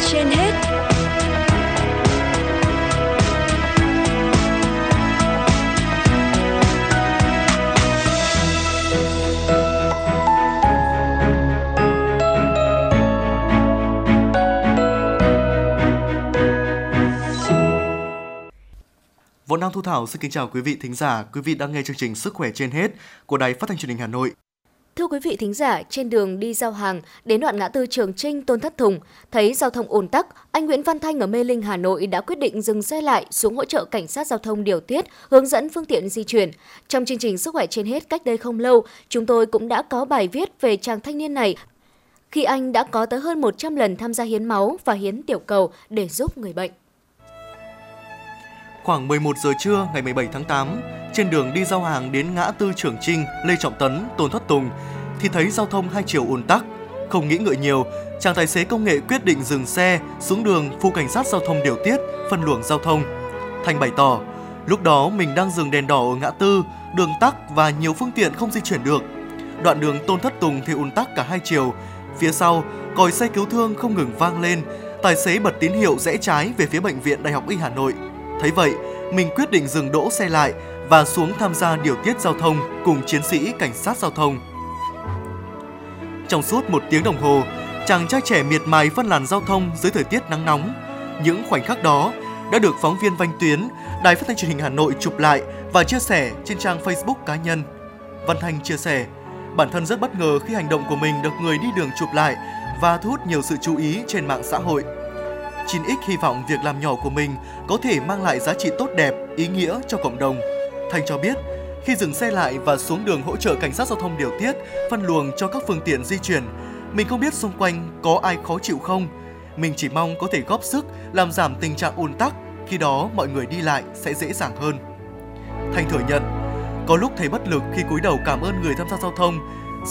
trên hết Võ Nam Thu Thảo xin kính chào quý vị thính giả, quý vị đang nghe chương trình Sức khỏe trên hết của Đài Phát thanh Truyền hình Hà Nội. Thưa quý vị thính giả, trên đường đi giao hàng đến đoạn ngã tư Trường Trinh Tôn Thất Thùng, thấy giao thông ồn tắc, anh Nguyễn Văn Thanh ở Mê Linh, Hà Nội đã quyết định dừng xe lại xuống hỗ trợ cảnh sát giao thông điều tiết, hướng dẫn phương tiện di chuyển. Trong chương trình Sức khỏe trên hết cách đây không lâu, chúng tôi cũng đã có bài viết về chàng thanh niên này khi anh đã có tới hơn 100 lần tham gia hiến máu và hiến tiểu cầu để giúp người bệnh. Khoảng 11 giờ trưa ngày 17 tháng 8, trên đường đi giao hàng đến ngã tư Trường Trinh, Lê Trọng Tấn, Tôn Thất Tùng thì thấy giao thông hai chiều ùn tắc. Không nghĩ ngợi nhiều, chàng tài xế công nghệ quyết định dừng xe xuống đường phụ cảnh sát giao thông điều tiết, phân luồng giao thông. Thành bày tỏ, lúc đó mình đang dừng đèn đỏ ở ngã tư, đường tắc và nhiều phương tiện không di chuyển được. Đoạn đường Tôn Thất Tùng thì ùn tắc cả hai chiều. Phía sau, còi xe cứu thương không ngừng vang lên, tài xế bật tín hiệu rẽ trái về phía bệnh viện Đại học Y Hà Nội. Thấy vậy, mình quyết định dừng đỗ xe lại và xuống tham gia điều tiết giao thông cùng chiến sĩ cảnh sát giao thông. Trong suốt một tiếng đồng hồ, chàng trai trẻ miệt mài phân làn giao thông dưới thời tiết nắng nóng. Những khoảnh khắc đó đã được phóng viên Vanh Tuyến, Đài Phát thanh Truyền hình Hà Nội chụp lại và chia sẻ trên trang Facebook cá nhân. Văn Thanh chia sẻ, bản thân rất bất ngờ khi hành động của mình được người đi đường chụp lại và thu hút nhiều sự chú ý trên mạng xã hội. 9X hy vọng việc làm nhỏ của mình có thể mang lại giá trị tốt đẹp, ý nghĩa cho cộng đồng. Thanh cho biết, khi dừng xe lại và xuống đường hỗ trợ cảnh sát giao thông điều tiết, phân luồng cho các phương tiện di chuyển, mình không biết xung quanh có ai khó chịu không. Mình chỉ mong có thể góp sức làm giảm tình trạng ùn tắc, khi đó mọi người đi lại sẽ dễ dàng hơn. Thanh thừa nhận, có lúc thấy bất lực khi cúi đầu cảm ơn người tham gia giao thông,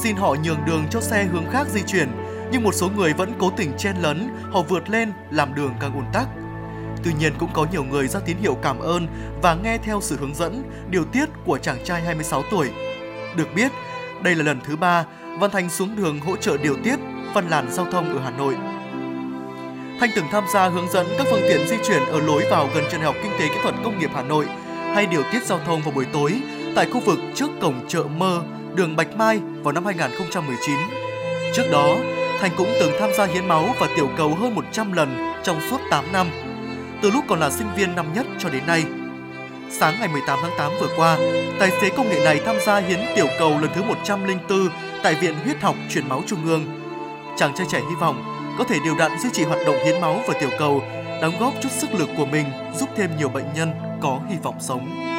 xin họ nhường đường cho xe hướng khác di chuyển nhưng một số người vẫn cố tình chen lấn, họ vượt lên làm đường càng ùn tắc. Tuy nhiên cũng có nhiều người ra tín hiệu cảm ơn và nghe theo sự hướng dẫn, điều tiết của chàng trai 26 tuổi. Được biết, đây là lần thứ ba Văn Thành xuống đường hỗ trợ điều tiết phân làn giao thông ở Hà Nội. Thanh từng tham gia hướng dẫn các phương tiện di chuyển ở lối vào gần trường học kinh tế kỹ thuật công nghiệp Hà Nội hay điều tiết giao thông vào buổi tối tại khu vực trước cổng chợ Mơ, đường Bạch Mai vào năm 2019. Trước đó, Thành cũng từng tham gia hiến máu và tiểu cầu hơn 100 lần trong suốt 8 năm, từ lúc còn là sinh viên năm nhất cho đến nay. Sáng ngày 18 tháng 8 vừa qua, tài xế công nghệ này tham gia hiến tiểu cầu lần thứ 104 tại Viện Huyết học Truyền máu Trung ương. Chàng trai trẻ hy vọng có thể điều đặn duy trì hoạt động hiến máu và tiểu cầu, đóng góp chút sức lực của mình giúp thêm nhiều bệnh nhân có hy vọng sống.